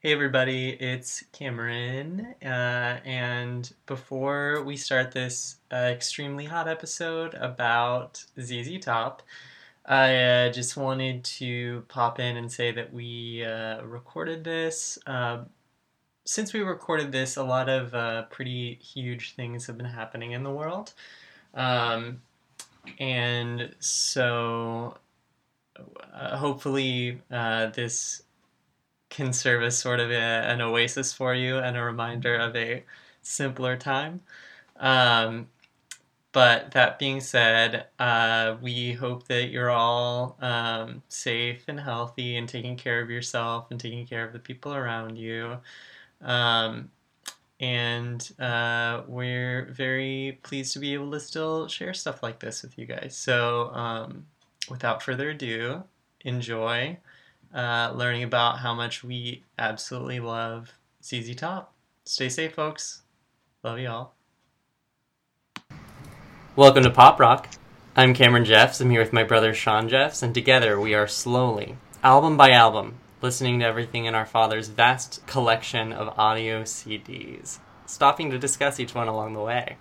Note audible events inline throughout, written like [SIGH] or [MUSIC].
Hey everybody, it's Cameron. Uh, and before we start this uh, extremely hot episode about ZZ Top, I uh, just wanted to pop in and say that we uh, recorded this. Uh, since we recorded this, a lot of uh, pretty huge things have been happening in the world. Um, and so hopefully this can serve as sort of a, an oasis for you and a reminder of a simpler time. Um, but that being said, uh, we hope that you're all um, safe and healthy and taking care of yourself and taking care of the people around you. Um, and uh, we're very pleased to be able to still share stuff like this with you guys. So, um, without further ado, enjoy uh, learning about how much we absolutely love ZZ Top. Stay safe, folks. Love y'all. Welcome to Pop Rock. I'm Cameron Jeffs. I'm here with my brother Sean Jeffs, and together we are slowly, album by album, listening to everything in our father's vast collection of audio CDs, stopping to discuss each one along the way.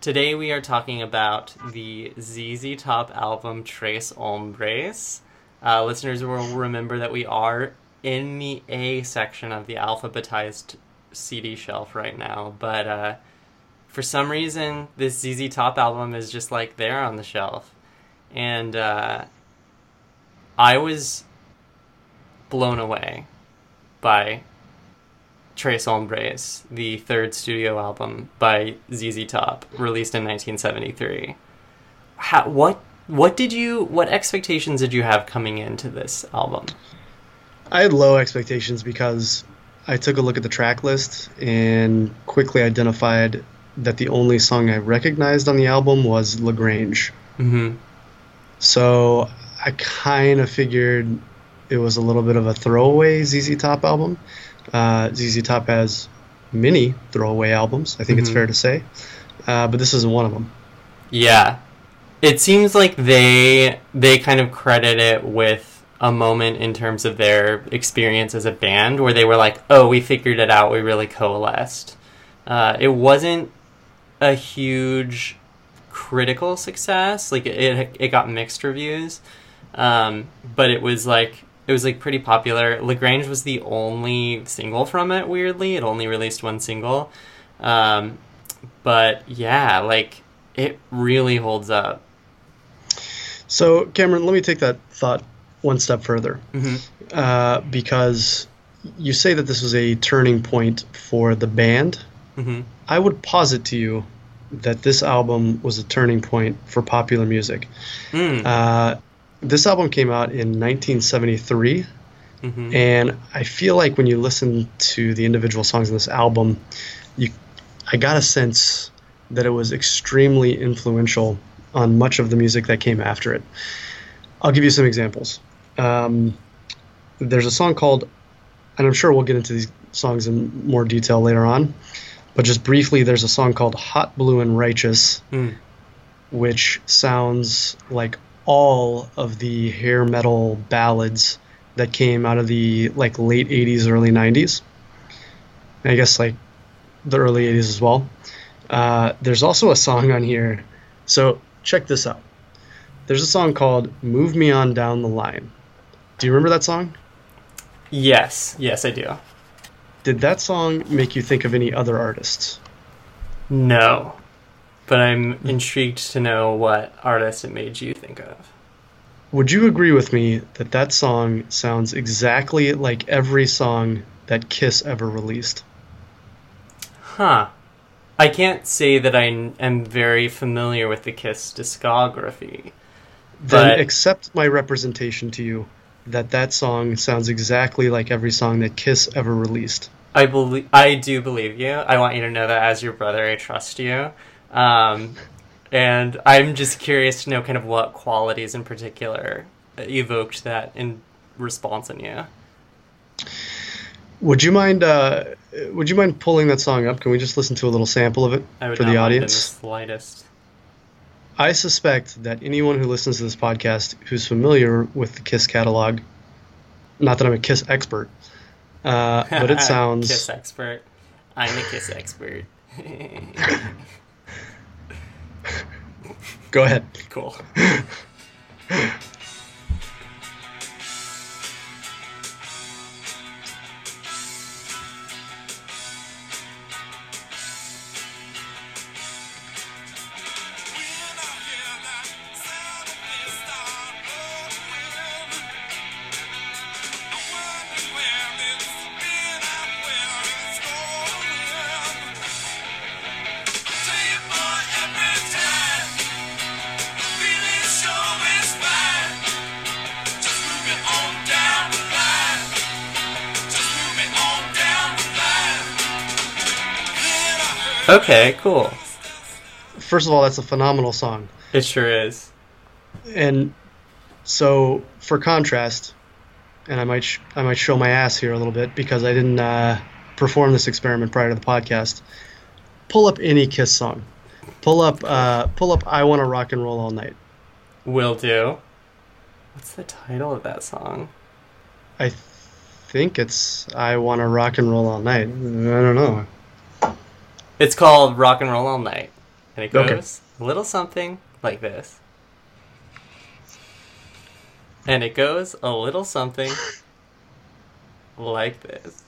Today we are talking about the ZZ Top album Tres Hombres. Uh, listeners will remember that we are in the A section of the alphabetized CD shelf right now, but uh, for some reason this ZZ Top album is just like there on the shelf, and uh, I was blown away by Tres Hombres, the third studio album by ZZ Top, released in 1973. How, what what did you what expectations did you have coming into this album? I had low expectations because I took a look at the track list and quickly identified that the only song I recognized on the album was La Grange. Mm-hmm. So I kind of figured it was a little bit of a throwaway ZZ Top album. Uh, ZZ Top has many throwaway albums, I think it's Mhm. fair to say, uh, but this isn't one of them. Yeah. It seems like they they kind of credit it with a moment in terms of their experience as a band where they were like, "Oh, we figured it out. We really coalesced." Uh, it wasn't a huge critical success. Like it it got mixed reviews. Um, but it was like it was like pretty popular. La Grange was the only single from it. Weirdly, it only released one single. Um, but yeah, like it really holds up. So, Cameron, let me take that thought one step further. hmm uh, because you say that this was a turning point for the band. hmm I would posit to you that this album was a turning point for popular music. Mm. Uh, this album came out in 1973, hmm and I feel like when you listen to the individual songs in this album, you, I got a sense that it was extremely influential on much of the music that came after it. I'll give you some examples. Um, there's a song called, and I'm sure we'll get into these songs in more detail later on, but just briefly, there's a song called Hot Blue and Righteous, Mm. which sounds like all of the hair metal ballads that came out of the like late 80s, early 90s. And I guess like the early 80s as well. Uh, there's also a song on here. So check this out. There's a song called Move Me On Down the Line. Do you remember that song? Yes, yes, I do. Did that song make you think of any other artists? No, but I'm intrigued to know what artist it made you think of. Would you agree with me that that song sounds exactly like every song that Kiss ever released? Huh. I can't say that I n- am very familiar with the Kiss discography. Then But- accept my representation to you that that song sounds exactly like every song that Kiss ever released. I believe I do believe you. I want you to know that as your brother, I trust you. Um, and I'm just curious to know kind of what qualities in particular evoked that in response in you. Would you mind? Uh, would you mind pulling that song up? Can we just listen to a little sample of it I would for not the in the slightest. I suspect that anyone who listens to this podcast who's familiar with the Kiss catalog, not that I'm a Kiss expert, Uh, but it [LAUGHS] sounds Kiss expert. I'm a Kiss expert. [LAUGHS] Go ahead. cool. [LAUGHS] Okay, cool. First of all, that's a phenomenal song. It sure is. And so, for contrast, and I might sh- I might show my ass here a little bit because I didn't uh, perform this experiment prior to the podcast. Pull up any Kiss song. Pull up uh, pull up I Want to Rock and Roll All Night. Will do. What's the title of that song? I think it's I Want to Rock and Roll All Night. I don't know. It's called Rock and Roll All Night. And it goes Okay. a little something like this. And it goes a little something like this.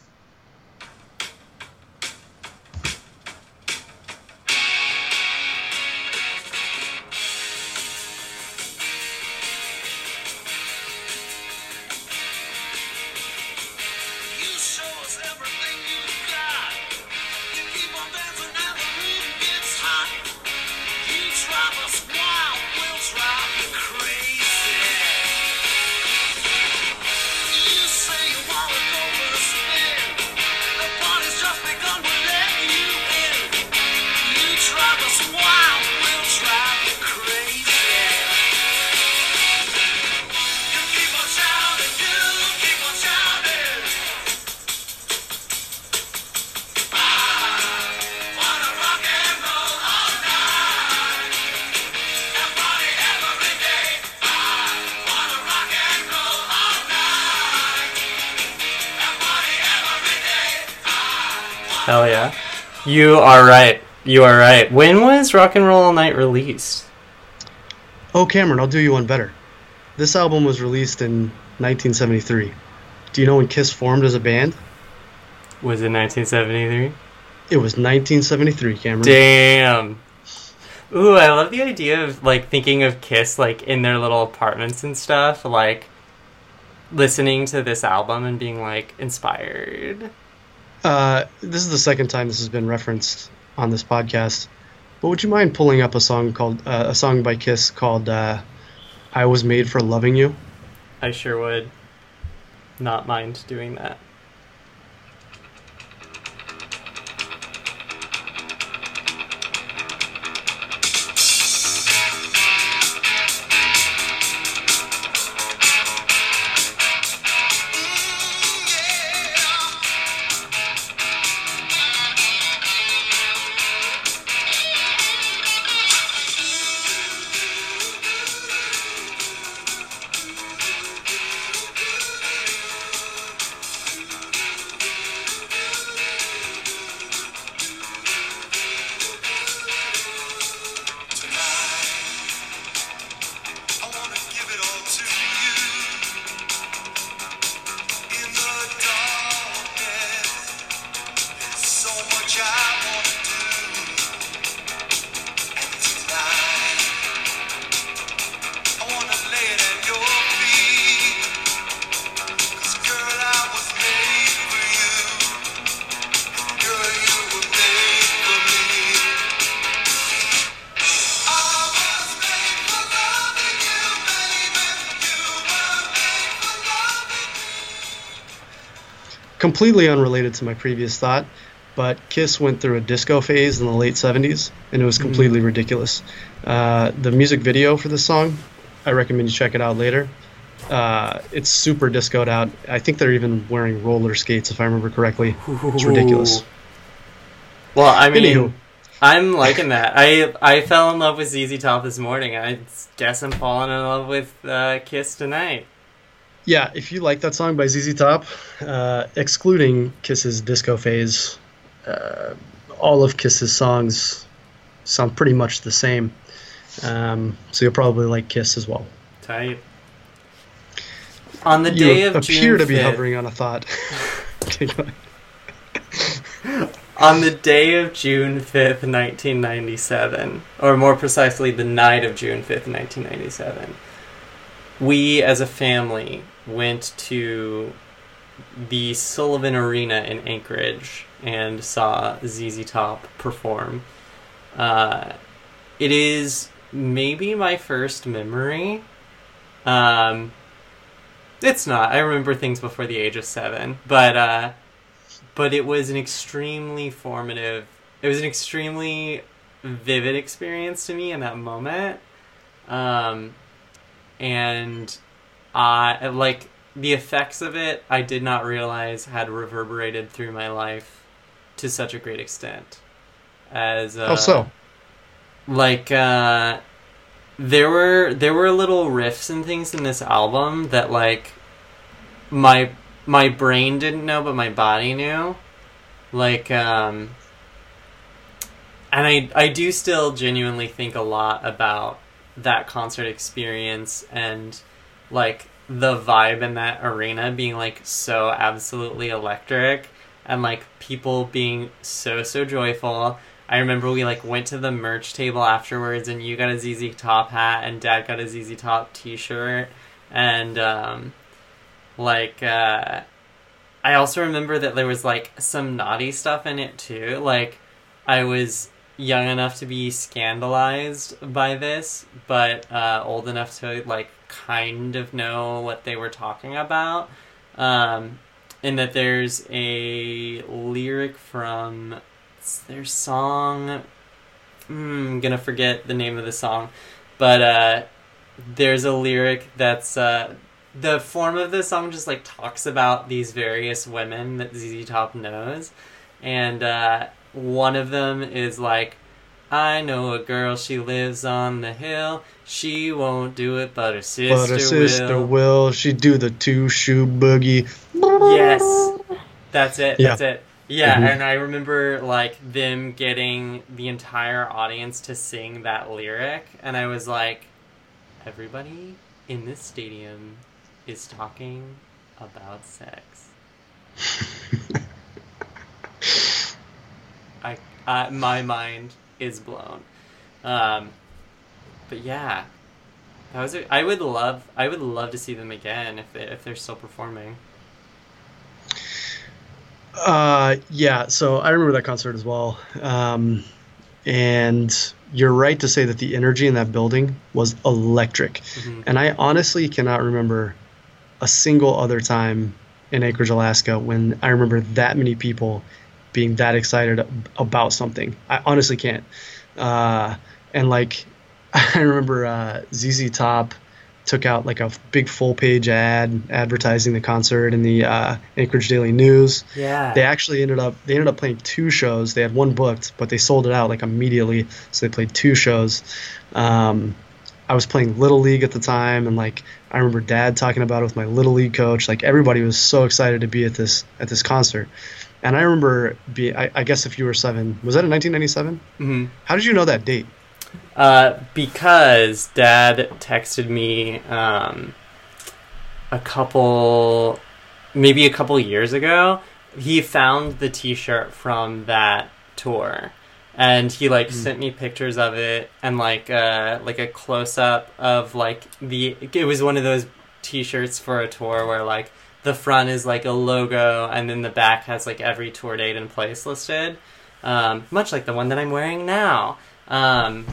You are right. You are right. When was Rock and Roll All Night released? Oh, Cameron, I'll do you one better. This album was released in 1973. Do you know when Kiss formed as a band? Was it 1973? It was 1973, Cameron. Damn. Ooh, I love the idea of like thinking of Kiss like in their little apartments and stuff, like listening to this album and being like inspired. Uh, this is the second time this has been referenced on this podcast. But would you mind pulling up a song called uh, a song by Kiss called uh, "I Was Made for Loving You"? I sure would not mind doing that. Completely unrelated to my previous thought, but Kiss went through a disco phase in the late 70s, and it was completely ridiculous. Uh, the music video for this song, I recommend you check it out later. Uh, it's super discoed out. I think they're even wearing roller skates, if I remember correctly. It's ridiculous. Well, I mean, Anywho. I'm liking that. I I fell in love with ZZ Top this morning. I guess I'm falling in love with uh, Kiss tonight. Yeah, if you like that song by ZZ Top, uh, excluding Kiss's disco phase, uh, all of Kiss's songs sound pretty much the same. Um, so you'll probably like Kiss as well. Tight. On the You day of appear June to be 5th, hovering on a thought. Okay, go ahead. On the day of June 5th, 1997, or more precisely, the night of June 5th, 1997, we as a family went to the Sullivan Arena in Anchorage and saw ZZ Top perform. Uh, it is maybe my first memory. Um, it's not. I remember things before the age of seven, but uh, but it was an extremely formative. It was an extremely vivid experience to me in that moment, um, and I like the effects of it. I did not realize had reverberated through my life to such a great extent. As uh, so? like uh there were there were little riffs and things in this album that like my my brain didn't know but my body knew like um and I I do still genuinely think a lot about that concert experience and like the vibe in that arena being like so absolutely electric and like people being so so joyful. I remember we like went to the merch table afterwards and you got a ZZ Top hat and dad got a ZZ Top t-shirt and um like uh I also remember that there was like some naughty stuff in it too. Like I was young enough to be scandalized by this, but uh, old enough to like kind of know what they were talking about. Um, and that there's a lyric from their song. Mm, I'm gonna forget the name of the song, but uh, there's a lyric that's uh, the form of the song just like talks about these various women that ZZ Top knows, and uh, one of them is like, "I know a girl, she lives on the hill. She won't do it, but her sister, will. But her sister will." will. She do the two shoe boogie. Yes, that's it. Yeah. That's it. Yeah, Mhm. and I remember like them getting the entire audience to sing that lyric, and I was like, everybody in this stadium is talking about sex. [LAUGHS] I, I my mind is blown. Um, but yeah, that was. A, I would love. I would love to see them again if they, if they're still performing. Uh, yeah, so I remember that concert as well. Um, and you're right to say that the energy in that building was electric. Mhm. And I honestly cannot remember a single other time in Anchorage, Alaska when I remember that many people being that excited about something. I honestly can't. Uh, and like, [LAUGHS] I remember uh, ZZ Top took out like a big full page ad advertising the concert in the uh, Anchorage Daily News Yeah. they actually ended up they ended up playing two shows they had one booked but they sold it out like immediately so they played two shows um, i was playing little league at the time and like i remember dad talking about it with my little league coach like everybody was so excited to be at this at this concert and i remember be i, I guess if you were seven was that in 1997 hmm how did you know that date Uh, because Dad texted me um, a couple, maybe a couple years ago. He found the T-shirt from that tour, and he like sent me pictures of it and like uh, like a close up of like the. It was one of those T-shirts for a tour where like the front is like a logo and then the back has like every tour date and place listed, um, much like the one that I'm wearing now. Um,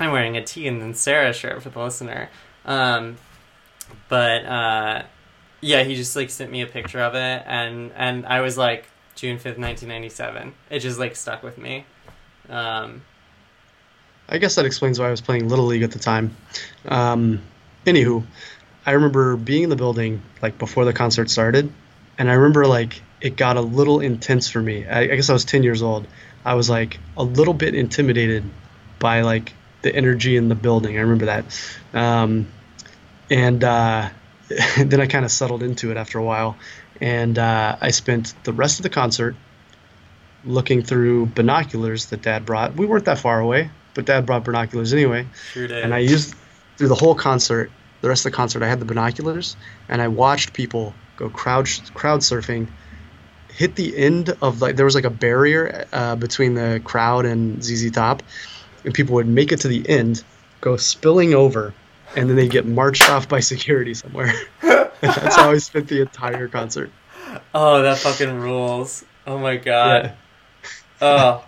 I'm wearing a T and then Sarah shirt for the listener. Um, but uh, yeah, he just like sent me a picture of it, and and I was like June fifth, nineteen ninety seven. It just like stuck with me. Um, I guess that explains why I was playing Little League at the time. Um, anywho, I remember being in the building like before the concert started, and I remember like it got a little intense for me. I, I guess I was 10 years old. I was like a little bit intimidated by like the energy in the building. I remember that, um, and uh, [LAUGHS] then I kind of settled into it after a while, and uh, I spent the rest of the concert looking through binoculars that Dad brought. We weren't that far away, but Dad brought binoculars anyway, Sure and I used through the whole concert. The rest of the concert, I had the binoculars, and I watched people go crowd crowd surfing. Hit the end of like there was like a barrier uh, between the crowd and ZZ Top, and people would make it to the end, go spilling over, and then they get marched off by security somewhere. [LAUGHS] That's how I spent the entire concert. oh, that fucking rules. Oh my god. Oh.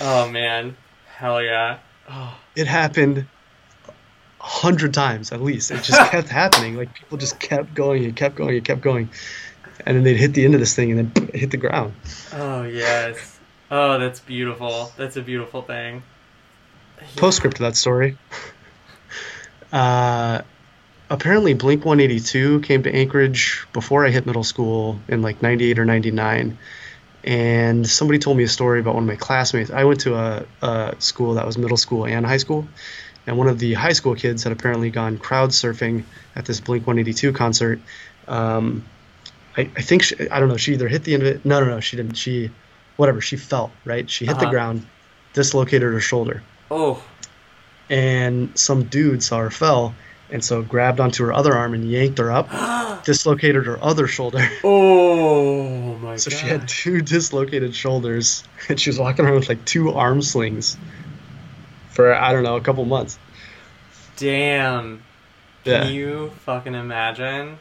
Oh man. Hell yeah. Oh. It happened hundred times at least. It just [LAUGHS] kept happening. Like people just kept going and kept going and kept going, and then they'd hit the end of this thing and then [LAUGHS] hit the ground. Oh yes. Oh, that's beautiful. That's a beautiful thing. Postscript to that story. [LAUGHS] Uh, apparently, Blink 182 came to Anchorage before I hit middle school in like 98 or 99. And somebody told me a story about one of my classmates. I went to a, a school that was middle school and high school. And one of the high school kids had apparently gone crowd surfing at this Blink 182 concert. Um, I, I think, she, I don't know, she either hit the end of it. No, no, no, she didn't. She, whatever, she fell, right? She hit the Uh-huh. ground, dislocated her shoulder Oh. and some dude saw her fell and so grabbed onto her other arm and yanked her up [GASPS] dislocated her other shoulder Oh my god. [LAUGHS] so god. she had two dislocated shoulders and she was walking around with like two arm slings for i don't know a couple months Damn. yeah Can you fucking imagine?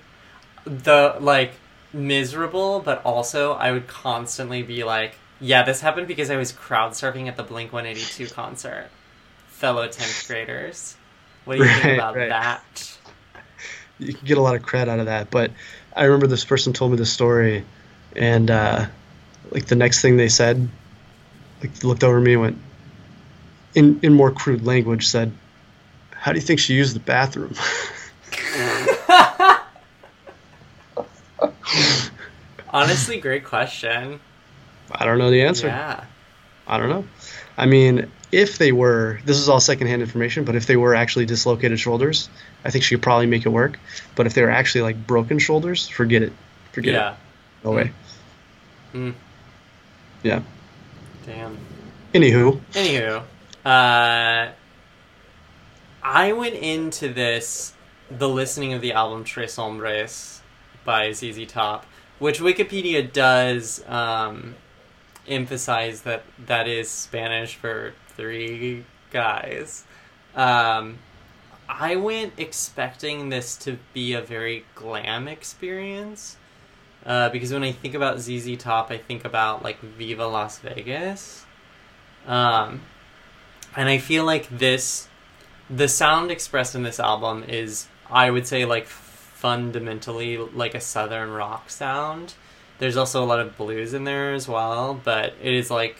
The like miserable, but also I would constantly be like, yeah, this happened because I was crowd surfing at the Blink 182 concert. Fellow 10th graders. What do you think about right. that? you can get a lot of cred out of that but i remember this person told me the story and uh like the next thing they said like looked over me and went in in more crude language said how do you think she used the bathroom [LAUGHS] Honestly, great question. i don't know the answer Yeah. I don't know. I mean, if they were, this is all secondhand information, but if they were actually dislocated shoulders, I think she could probably make it work. But if they were actually like broken shoulders, forget it. Forget yeah. it. No way. Mm. Yeah. Damn. Anywho, Anywho, uh, I went into this the listening of the album Tres Hombres by ZZ Top, which Wikipedia does um, emphasize that that is Spanish for three guys. Um, I went expecting this to be a very glam experience. Uh, because when I think about ZZ Top, I think about like Viva Las Vegas. Um, and I feel like this, the sound expressed in this album is, I would say, like fundamentally like a southern rock sound. There's also a lot of blues in there as well, but it is like,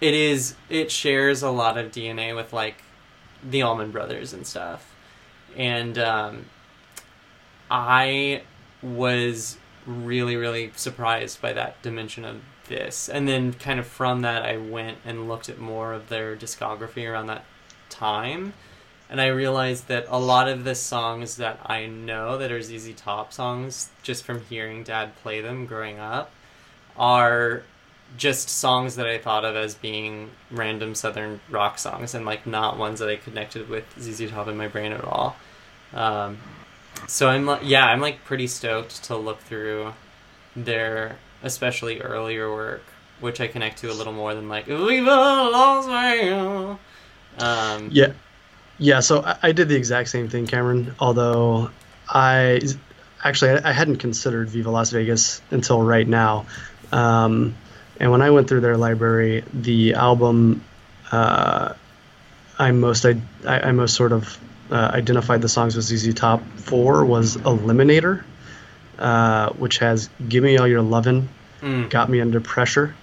it is it shares a lot of DNA with like the Allman Brothers and stuff, and um, I was really really surprised by that dimension of this. And then kind of from that i went and looked at more of their discography around that time. And i realized that a lot of the songs that i know that are zz top songs just from hearing dad play them growing up are just songs that i thought of as being random southern rock songs and like not ones that i connected with zz top in my brain at all. Um, so I'm like, yeah, I'm like pretty stoked to look through their especially earlier work, which I connect to a little more than like Viva Las Vegas. Um, yeah. Yeah, so I, I did the exact same thing, Cameron, although I actually I, I hadn't considered Viva Las Vegas until right now. Um, and when I went through their library, the album uh, I most I, I most sort of uh, identified the songs with ZZ Top for was Eliminator, uh, which has "Give Me All Your Lovin'," mm, "Got Me Under Pressure,"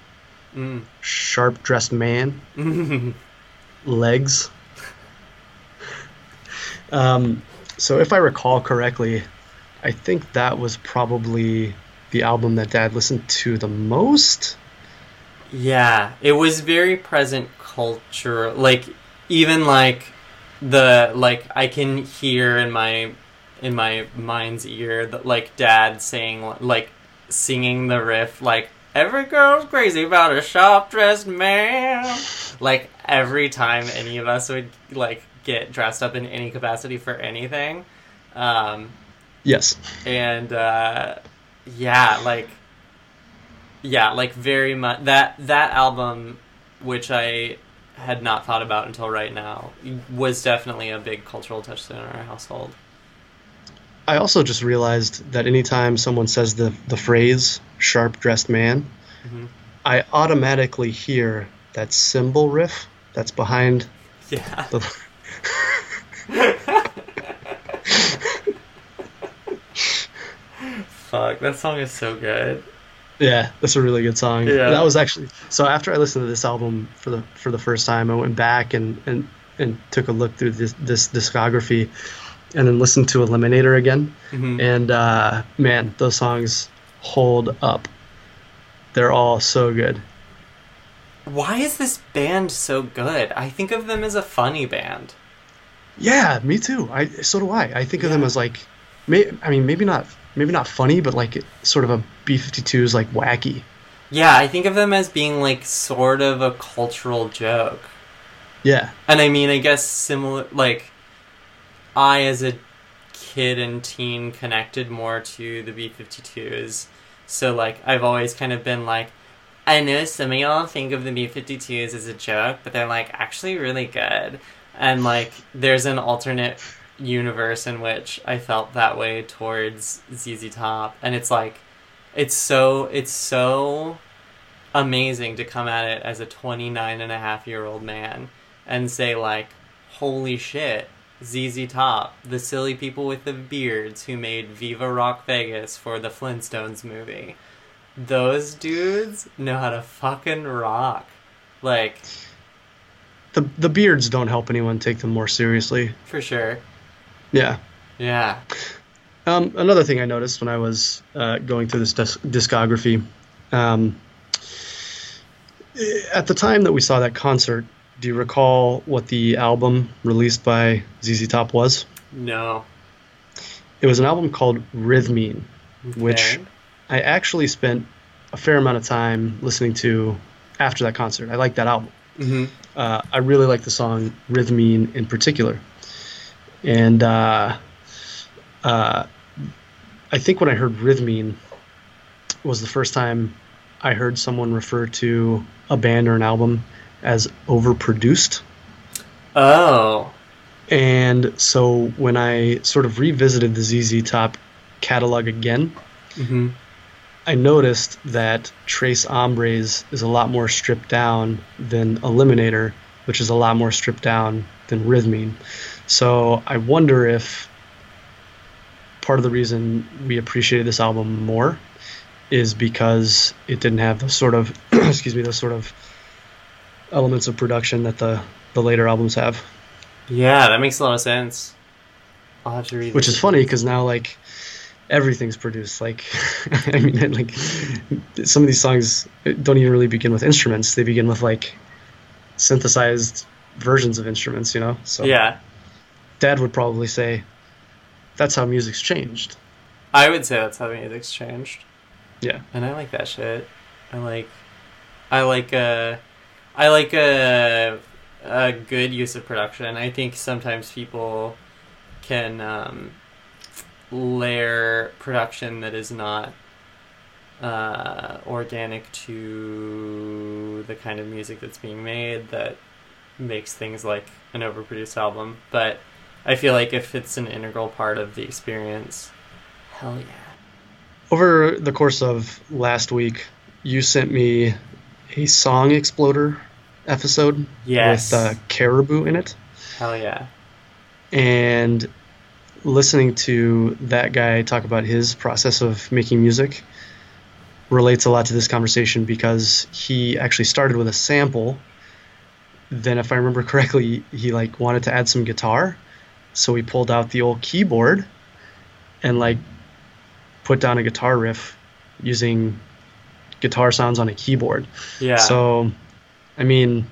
mm, "Sharp Dressed Man," [LAUGHS] legs. Um, so if I recall correctly, I think that was probably the album that Dad listened to the most. yeah, it was very present culture. Like even like the like I can hear in my in my mind's ear that like dad saying like singing the riff like every girl's crazy about a sharp dressed man like every time any of us would like get dressed up in any capacity for anything um Yes. and uh yeah like yeah like very much that that album which i had not thought about until right now was definitely a big cultural touchstone in our household I also just realized that anytime someone says the, the phrase sharp dressed man, Mhm. I automatically hear that cymbal riff that's behind yeah the. [LAUGHS] fuck that song is so good Yeah, that's a really good song. Yeah. That was actually so after I listened to this album for the for the first time, I went back and and, and took a look through this this discography and then listened to Eliminator again. Mhm. And uh, man, those songs hold up. They're all so good. why is this band so good i think of them as a funny band Yeah, me too. I so do I. I think of them as like, may, I mean, maybe not maybe not funny, but like sort of a B 52 is like wacky. yeah i think of them as being like sort of a cultural joke Yeah, And I mean, I guess similar, like, I as a kid and teen connected more to the B 52s. So, like, I've always kind of been like, I know some of y'all think of the B 52s as a joke, but they're, like, actually really good. And, like, there's an alternate universe in which I felt that way towards ZZ Top. And it's like, it's so, it's so amazing to come at it as a 29 and a half year old man and say like holy shit ZZ Top the silly people with the beards who made Viva Rock Vegas for the Flintstones movie those dudes know how to fucking rock like the the beards don't help anyone take them more seriously. for sure Yeah. yeah Um, another thing I noticed when I was uh, going through this disc- discography, um, at the time that we saw that concert, do you recall what the album released by ZZ Top was? no It was an album called Rhythmeen, which I actually spent a fair amount of time listening to after that concert. I like that album. Mhm. Uh, I really like the song Rhythmeen in particular. And uh, uh, I think when I heard Rhythmeen was the first time I heard someone refer to a band or an album as overproduced. oh And so when I sort of revisited the ZZ Top catalog again, hmm I noticed that Tres Hombres is a lot more stripped down than Eliminator, which is a lot more stripped down than Rhythmeen. So I wonder if part of the reason we appreciated this album more is because it didn't have those sort of [CLEARS THROAT] excuse me those sort of elements of production that the the later albums have. yeah that makes a lot of sense. I'll have to read which is funny because now like everything's produced like [LAUGHS] i mean like some of these songs don't even really begin with instruments. They begin with like synthesized versions of instruments you know? So yeah. Dad would probably say that's how music's changed. I would say that's how music's changed. Yeah. And I like that shit. I like, I like a, I like a, a good use of production. I think sometimes people can um, layer production that is not uh, organic to the kind of music that's being made that makes things like an overproduced album. But I feel like if it's an integral part of the experience, hell yeah. over the course of last week you sent me a song exploder episode Yes. with uh, caribou in it Hell yeah. and listening to that guy talk about his process of making music relates a lot to this conversation because he actually started with a sample then if i remember correctly he like wanted to add some guitar so he pulled out the old keyboard and like put down a guitar riff using guitar sounds on a keyboard Yeah. so, I mean,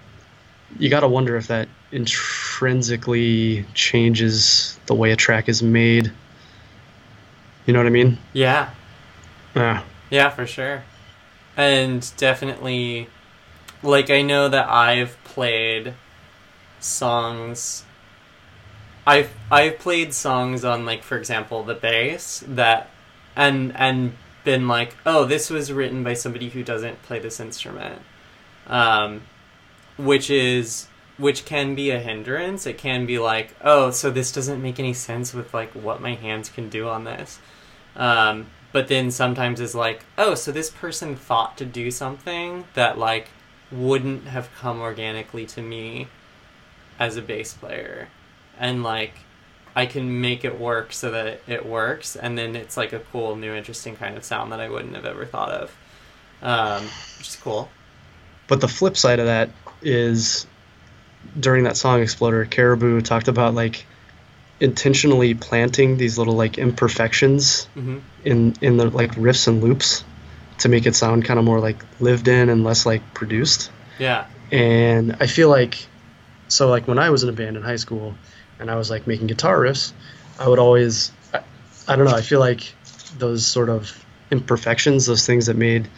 you got to wonder if that intrinsically changes the way a track is made You know what I mean? Yeah. Yeah. Yeah, for sure. And definitely, like, I know that I've played songs. I've I've played songs on like for example the bass that and and been like oh this was written by somebody who doesn't play this instrument um which is which can be a hindrance. It can be like oh so this doesn't make any sense with like what my hands can do on this. Um but then sometimes is like oh so this person thought to do something that like wouldn't have come organically to me as a bass player. And like I can make it work so that it works. And then it's like a cool new interesting kind of sound that I wouldn't have ever thought of. Um, which is cool. But the flip side of that is during that song Exploder, Caribou talked about like intentionally planting these little like imperfections hmm in in the like riffs and loops to make it sound kind of more like lived in and less like produced. yeah And I feel like so like when I was in a band in high school and I was like making guitar riffs, I would always I, I don't know, I feel like those sort of imperfections, those things that made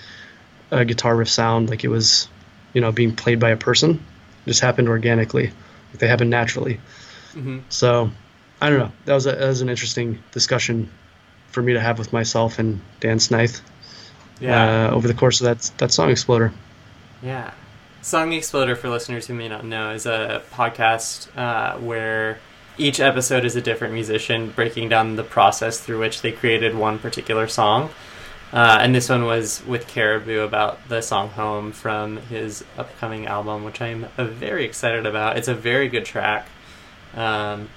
a guitar riff sound like it was, you know, being played by a person, just happened organically. Like they happened naturally. hmm So I don't know. That was a, that was an interesting discussion for me to have with myself and Dan Snaith yeah uh, over the course of that that song Exploder. Yeah. Song Exploder, for listeners who may not know, is a podcast uh, where each episode is a different musician breaking down the process through which they created one particular song. Uh, and this one was with Caribou about the song Home from his upcoming album, which I'm uh, very excited about. It's a very good track. Um,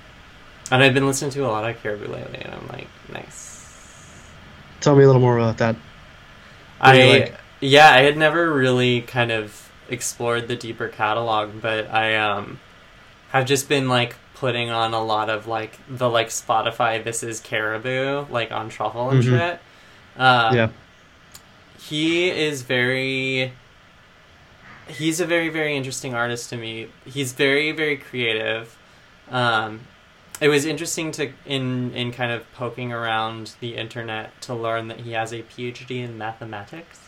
and I've been listening to a lot of Caribou lately, and I'm like, nice. Tell me a little more about that. What I like? yeah, I had never really kind of explored the deeper catalog, but I um have just been like putting on a lot of like the like Spotify This Is Caribou like on truffle and Mhm. shit. Um, yeah. he is very he's a very very interesting artist to me he's very very creative um, it was interesting to in in kind of poking around the internet to learn that he has a phd in mathematics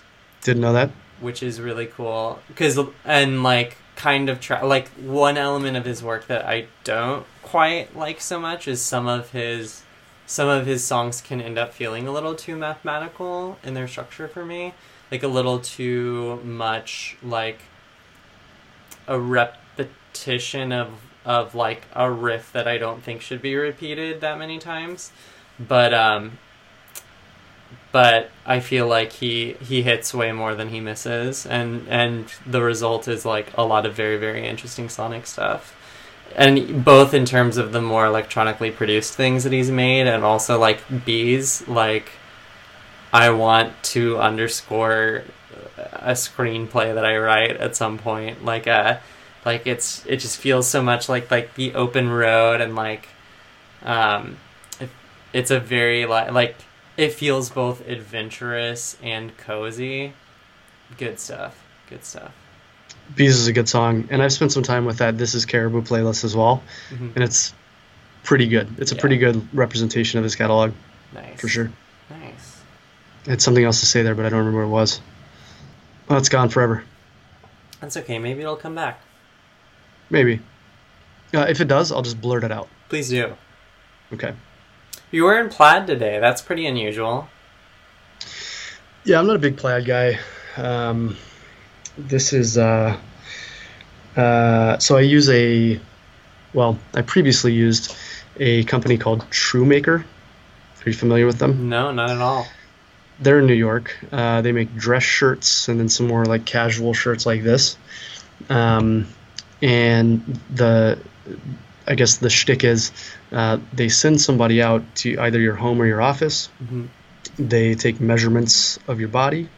Didn't know that. which is really cool because and like kind of tra- like one element of his work that I don't quite like so much is some of his some of his songs can end up feeling a little too mathematical in their structure for me like a little too much like a repetition of of like a riff that I don't think should be repeated that many times. But um but I feel like he he hits way more than he misses, and and the result is like a lot of very very interesting sonic stuff, and both in terms of the more electronically produced things that he's made, and also like bees. Like, I want to underscore a screenplay that I write at some point, like a like it's it just feels so much like like the open road and like um it, it's a very like like it feels both adventurous and cozy. Good stuff. Good stuff. Bees is a good song, and I've spent some time with that This Is Caribou playlist as well, Mhm. and it's pretty good. It's a Yeah. pretty good representation of his catalog Nice. for sure. Nice. I had something else to say there, but I don't remember what it was. Well, it's gone forever. That's okay. Maybe it'll come back. Maybe. Uh, if it does, I'll just blurt it out. Please do. Okay. You were in plaid today. That's pretty unusual. Yeah, I'm not a big plaid guy. Um, this is uh, uh, so I use a well, I previously used a company called Truemaker. Are you familiar with them? No, not at all. They're in New York. Uh, they make dress shirts and then some more like casual shirts like this. Um, and the I guess the shtick is uh, they send somebody out to either your home or your office hmm they take measurements of your body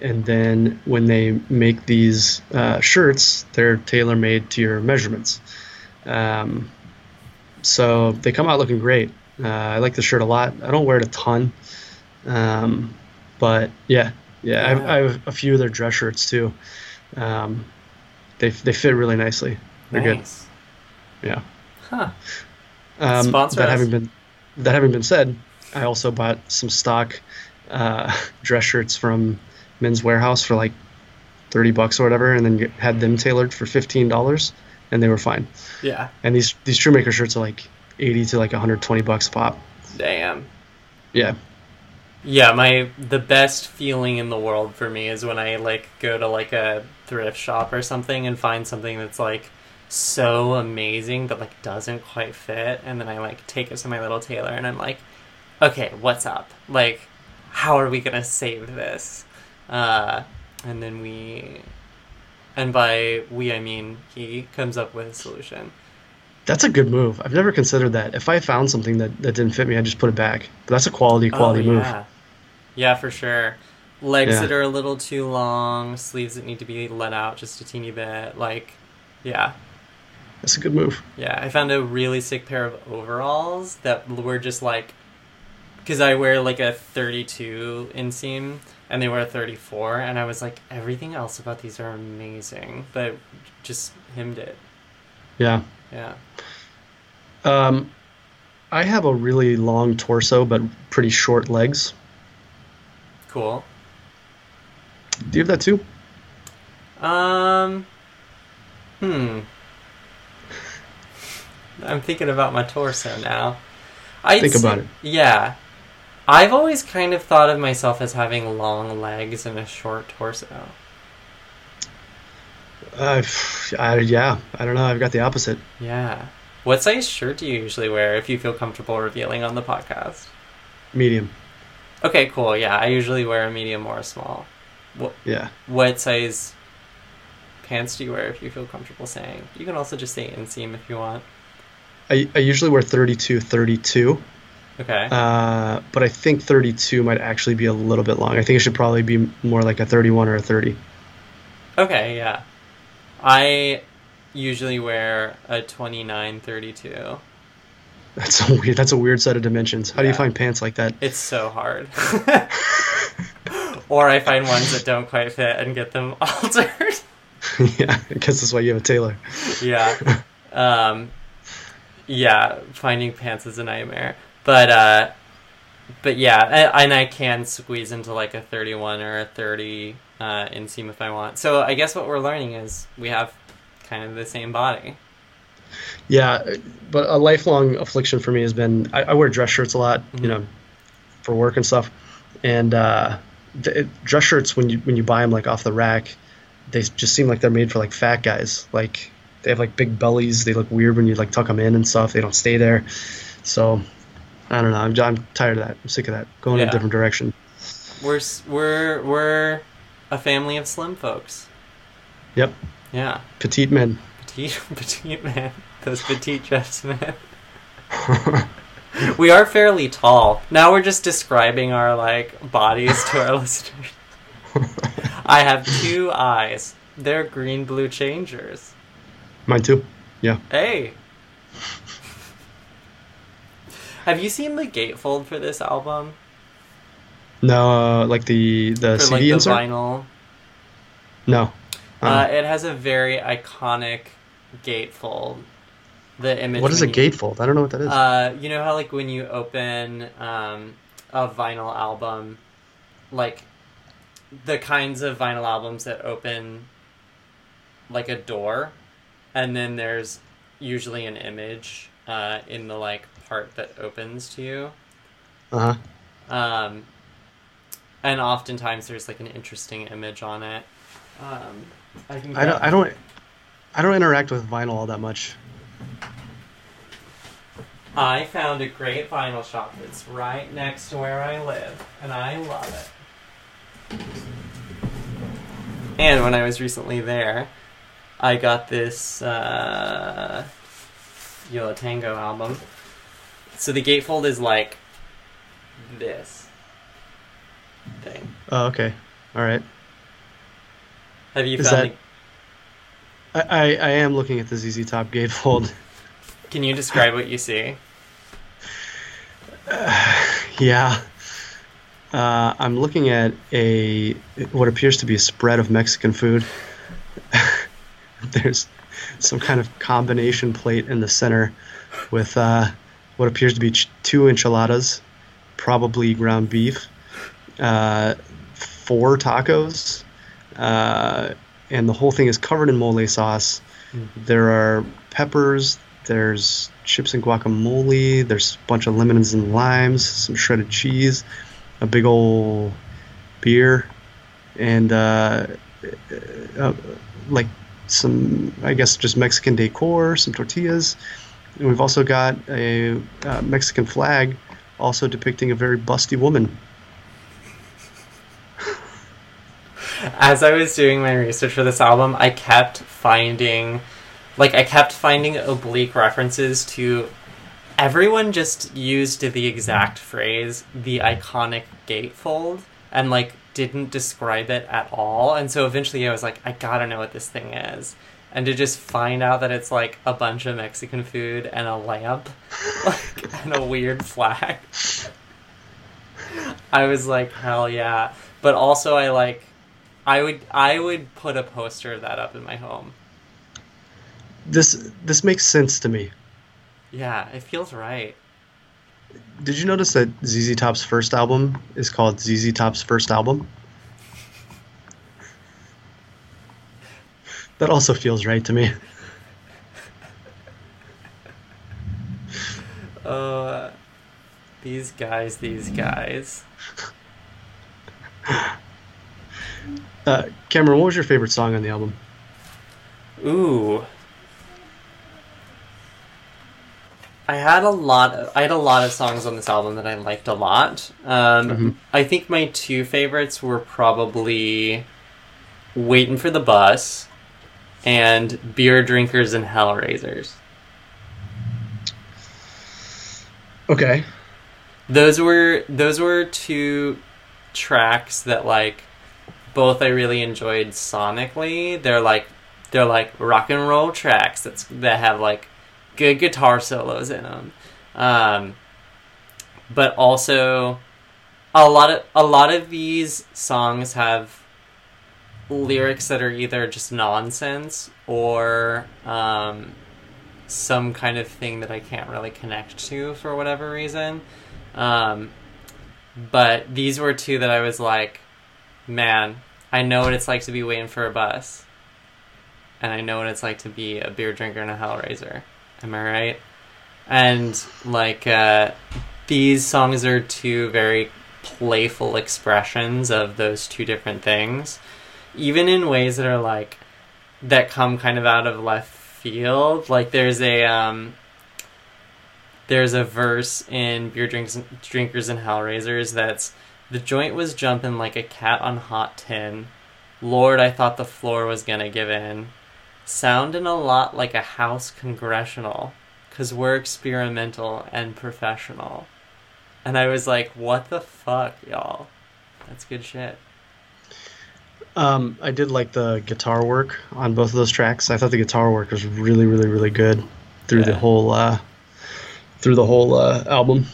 and then when they make these uh, shirts they're tailor made to your measurements. Um, so they come out looking great. Uh, i like the shirt a lot. I don't wear it a ton. Um, but yeah yeah, I, have, I have a few of their dress shirts too. Um, they, they fit really nicely. They're good. Nice. yeah. Huh. um, Sponsor that us. having been that having been said I also bought some stock uh, [LAUGHS] dress shirts from Men's Wearhouse for like thirty bucks or whatever, and then get, had them tailored for fifteen dollars, and they were fine. Yeah. And these these Shoemaker shirts are like eighty to like one hundred twenty bucks a pop. Damn. Yeah, Yeah, my the best feeling in the world for me is when I like go to like a thrift shop or something and find something that's like so amazing but like doesn't quite fit and then I like take it to my little tailor and I'm like, "Okay, what's up? Like how are we going to save this?" Uh and then we and by we I mean he comes up with a solution. that's a good move. I've never considered that. If I found something that, that didn't fit me, I just put it back. But that's a quality quality oh, move. Yeah. yeah, for sure. Legs Yeah. that are a little too long, sleeves that need to be let out just a teeny bit. Like, yeah, That's a good move. yeah. I found a really sick pair of overalls that were just like, because I wear like a 32 inseam and they were a 34, and I was like, everything else about these are amazing, but just him did. Yeah. Yeah. Um, I have a really long torso but pretty short legs. Cool. Do you have that too? Um. Hmm. I'm thinking about my torso now. I Think about it. Yeah, I've always kind of thought of myself as having long legs and a short torso. Uh, I, yeah, I don't know. I've got the opposite. Yeah. What size shirt do you usually wear if you feel comfortable revealing on the podcast? Medium. Okay, cool. Yeah, I usually wear a medium or a small. What Yeah. what size pants do you wear if you feel comfortable saying? You can also just say inseam if you want. I, I usually wear 32, 32. Okay. Uh, but I think 32 might actually be a little bit long. I think it should probably be more like a 31 or a 30. Okay, yeah. I usually wear a 29 32. That's a weird. That's a weird set of dimensions. How do you find pants like that? It's so hard. [LAUGHS] [LAUGHS] or I find ones that don't quite fit and get them [LAUGHS] altered. yeah, I guess that's why you have a tailor. yeah. Um, yeah, finding pants is a nightmare. But uh, but yeah, and, and I can squeeze into like a 31 or a 30 uh, inseam if I want. So I guess what we're learning is we have kind of the same body. Yeah, but a lifelong affliction for me has been I, I wear dress shirts a lot, Mhm. you know, for work and stuff. And uh, the, it- dress shirts when you when you buy them like off the rack, they just seem like they're made for like fat guys. Like they have like big bellies. They look weird when you like tuck them in and stuff. They don't stay there. So I don't know. I'm, I'm tired of that. I'm sick of that. Going in a different direction. We're we're we're a family of slim folks. Yep. Yeah, Petite men. petite [LAUGHS] petite men. those petite dress men. We are fairly tall. Now we're just describing our like bodies to our [LAUGHS] listeners. I have two eyes. They're green blue changers. Mine too. Yeah. Hey. Have you seen the gatefold for this album? No, uh, like the the for CD like the insert. vinyl? No. Uh, Uh, it has a very iconic gatefold. The image. what is a you- gatefold? I don't know what that is. Uh, you know how like when you open um, a vinyl album, like the kinds of vinyl albums that open like a door, and then there's usually an image uh, in the like part that opens to you. Uh huh. Um, and oftentimes there's like an interesting image on it. Um, I can. I don't. I don't. I don't interact with vinyl all that much. I found a great vinyl shop that's right next to where I live, and I love it. And when I was recently there, I got this uh, Yo La Tengo album. So the gatefold is like this thing. Oh, okay. All right. Have you Is found? that- I, I, I am looking at the ZZ Top gatefold. [LAUGHS] Can you describe what you see? [SIGHS] Yeah. Uh, I'm looking at a what appears to be a spread of Mexican food. [LAUGHS] There's some kind of combination plate in the center with uh, what appears to be ch- two enchiladas, probably ground beef, uh, four tacos, uh, and the whole thing is covered in mole sauce. There are peppers. There's chips and guacamole. There's a bunch of lemons and limes, some shredded cheese, a big old beer, and uh, uh, like some, I guess, just Mexican decor, some tortillas. And we've also got a uh, Mexican flag, also depicting a very busty woman. [LAUGHS] As I was doing my research for this album, I kept finding, like, I kept finding oblique references to. Everyone just used the exact phrase, the iconic gatefold, and, like, didn't describe it at all. And so eventually I was like, I gotta know what this thing is. And to just find out that it's, like, a bunch of Mexican food and a lamp, [LAUGHS] like, and a weird flag. I was like, hell yeah. But also, I like, I would, I would put a poster of that up in my home. This this makes sense to me. Yeah, it feels right. Did you notice that ZZ Top's first album is called ZZ Top's first album? That also feels right to me. Uh, these guys, these guys. Uh, Cameron, what was your favorite song on the album? Ooh. I had a lot. Of, I had a lot of songs on this album that I liked a lot. Um, Mhm. I think my two favorites were probably "Waiting for the Bus" and "Beer Drinkers and Hellraisers." Okay. those were those were two tracks that like both I really enjoyed sonically. They're like they're like rock and roll tracks that's that have like good guitar solos in them. Um, but also a lot of a lot of these songs have lyrics that are either just nonsense or um, some kind of thing that I can't really connect to for whatever reason. Um, but these were two that I was like, man, I know what it's like to be waiting for a bus. And I know what it's like to be a beer drinker and a Hellraiser. Am I right? And, like, uh, these songs are two very playful expressions of those two different things. Even in ways that are, like, that come kind of out of left field. Like, there's a, um, there's a verse in Beer Drinks, Drinkers and Hellraisers that's the joint was jumping like a cat on hot tin. Lord, I thought the floor was gonna give in. Sounding a lot like a house congressional, cause we're experimental and professional. And I was like, what the fuck, y'all? That's good shit. Um, I did like the guitar work on both of those tracks. I thought the guitar work was really, really, really good through the whole uh, through the whole uh, album.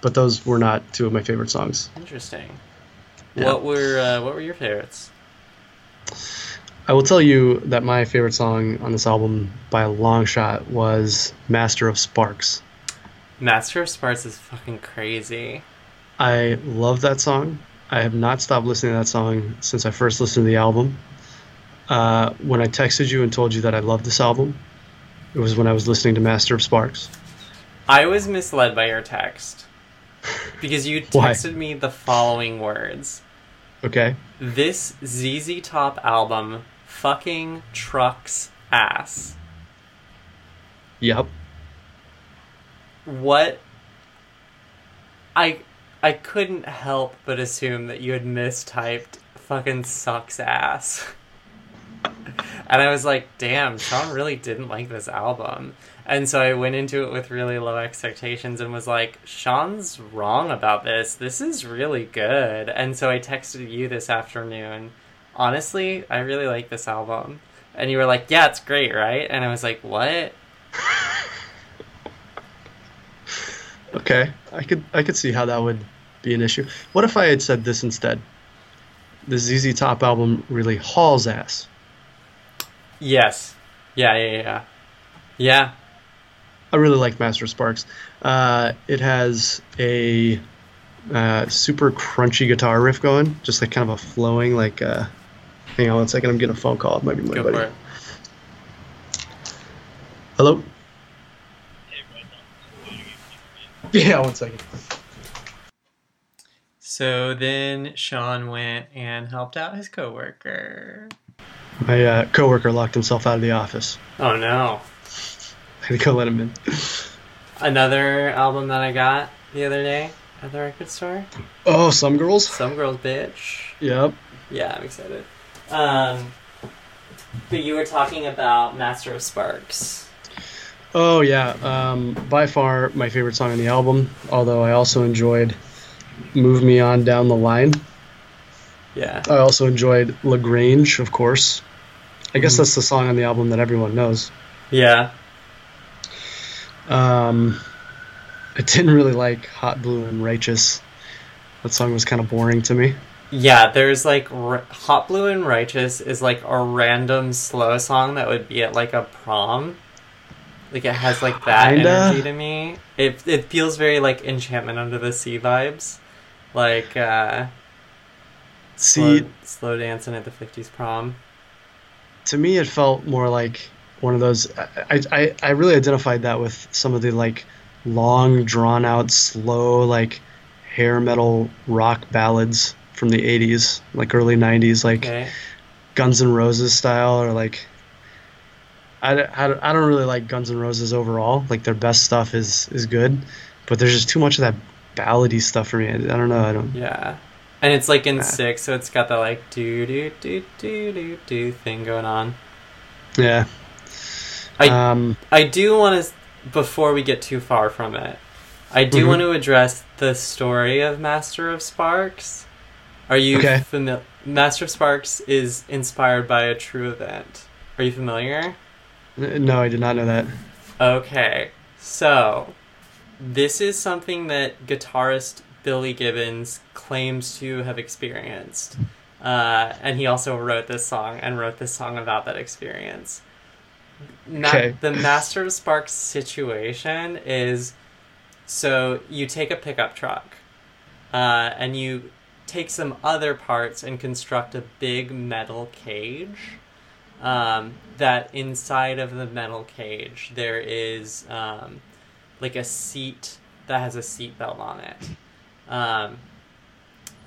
But those were not two of my favorite songs. Interesting. Yeah. What were uh, what were your favorites? I will tell you that my favorite song on this album by a long shot was Master of Sparks. Master of Sparks is fucking crazy. I love that song. I have not stopped listening to that song since I first listened to the album. Uh, when I texted you and told you that I loved this album, it was when I was listening to Master of Sparks. I was misled by your text [LAUGHS] because you texted me the following words. Okay? This ZZ Top album fucking trucks ass. Yep. What I I couldn't help but assume that you had mistyped fucking sucks ass. [LAUGHS] And I was like, damn, Sean really didn't like this album. And so I went into it with really low expectations and was like, Sean's wrong about this. This is really good. And so I texted you this afternoon. Honestly, I really like this album. And you were like, yeah, it's great, right? And I was like, what? [LAUGHS] Okay. I could I could see how that would be an issue. What if I had said this instead? The ZZ Top album really hauls ass. Yes. Yeah, yeah, yeah. Yeah. I really like Master Sparks. Uh, it has a uh, super crunchy guitar riff going, just like kind of a flowing like. Uh, hang on one second, I'm getting a phone call. It might be my Go buddy. Hello. Yeah, one second. So then Sean went and helped out his coworker. My uh, coworker locked himself out of the office. Oh no. I had to go let him in. Another album that I got the other day at the record store. Oh, some girls. Some Girls Bitch. Yep. Yeah, I'm excited. Um, but you were talking about Master of Sparks. Oh yeah. Um, by far my favorite song on the album. Although I also enjoyed "Move Me On Down the Line." Yeah. I also enjoyed "La Grange," of course. I guess Mhm. that's the song on the album that everyone knows. Yeah. Um, I didn't really like "Hot Blue and Righteous." That song was kind of boring to me. Yeah, there's like R- Hot Blue and Righteous is like a random slow song that would be at like a prom. Like it has like that Kinda. energy to me. It it feels very like Enchantment Under the Sea vibes. Like uh See, slow, slow dancing at the 50s prom. to me it felt more like one of those I, I i really identified that with some of the like long drawn out slow like hair metal rock ballads from the 80s like early 90s like Okay. guns n' roses style or like I, I, I don't really like guns n' roses overall like their best stuff is is good but there's just too much of that ballady stuff for me i, I don't know i don't Yeah. And it's like in six, so it's got that like do do do do do do thing going on. yeah I- um I do want to, before we get too far from it, I do Mhm. want to address the story of Master of Sparks. Are you Okay. familiar? Master of Sparks is inspired by a true event. Are you familiar? no i did not know that Okay, so this is something that guitarist Billy Gibbons claims to have experienced. Uh, and he also wrote this song and wrote this song about that experience. Ma- Okay. The Master of Sparks situation is so you take a pickup truck uh, and you take some other parts and construct a big metal cage um, that inside of the metal cage there is um, like a seat that has a seat belt on it. Um,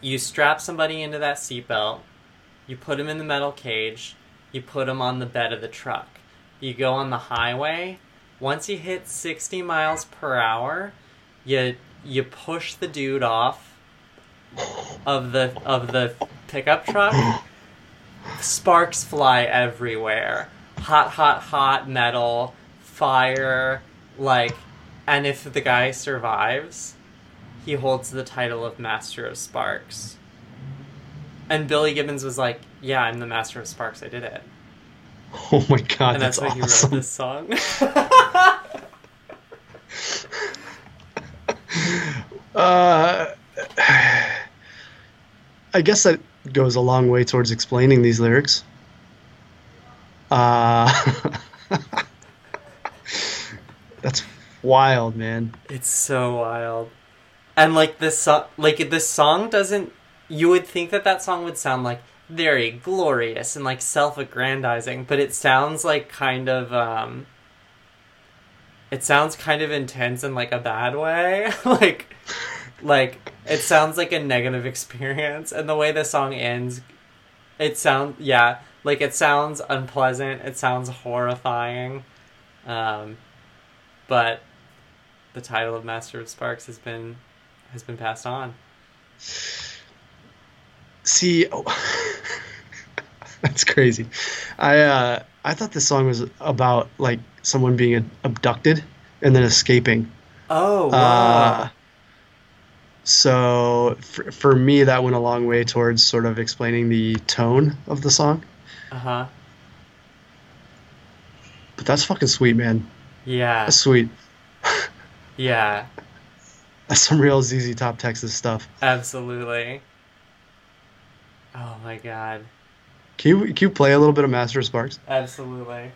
you strap somebody into that seat belt, you put them in the metal cage, you put them on the bed of the truck. You go on the highway. Once you hit 60 miles per hour, you you push the dude off of the of the pickup truck sparks fly everywhere hot hot hot metal fire like and if the guy survives he holds the title of master of sparks. And billy gibbons was like yeah i'm the master of sparks. I did it. Oh my god and that's, that's, why awesome he wrote this song. [LAUGHS] Uh, I guess that goes a long way towards explaining these lyrics. Uh, [LAUGHS] wild, man. It's so wild. And like this song, like this song doesn't. You would think that that song would sound like very glorious and like self-aggrandizing, but it sounds like kind of um. It sounds kind of intense in like a bad way, [LAUGHS] like, like it sounds like a negative experience, and the way the song ends, it sounds yeah, like it sounds unpleasant. It sounds horrifying, um, but the title of Master of Sparks has been has been passed on. See, oh, [LAUGHS] that's crazy. I uh, I thought this song was about like someone being abducted and then escaping. Oh Uh, so for, for me, that went a long way towards sort of explaining the tone of the song. uh huh. But that's fucking sweet, man. Yeah, That's sweet. Yeah, That's some real ZZ Top Texas stuff. absolutely. Oh my god, Can you can you play a little bit of Master of Sparks? absolutely.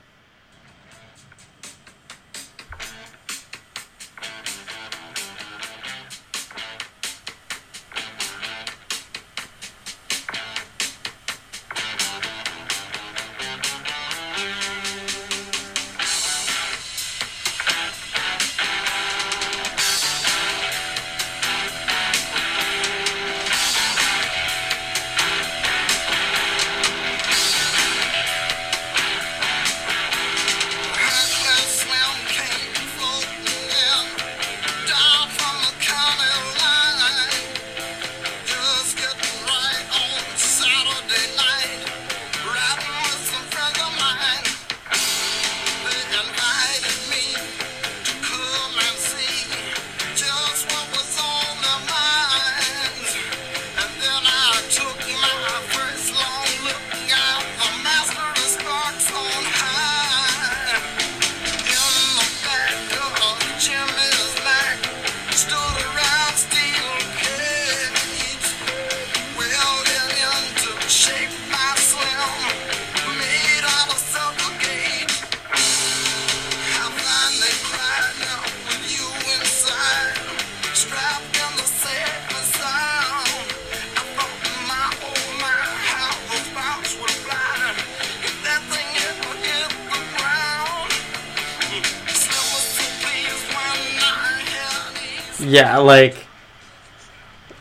Yeah, like,